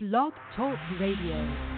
Blog Talk Radio.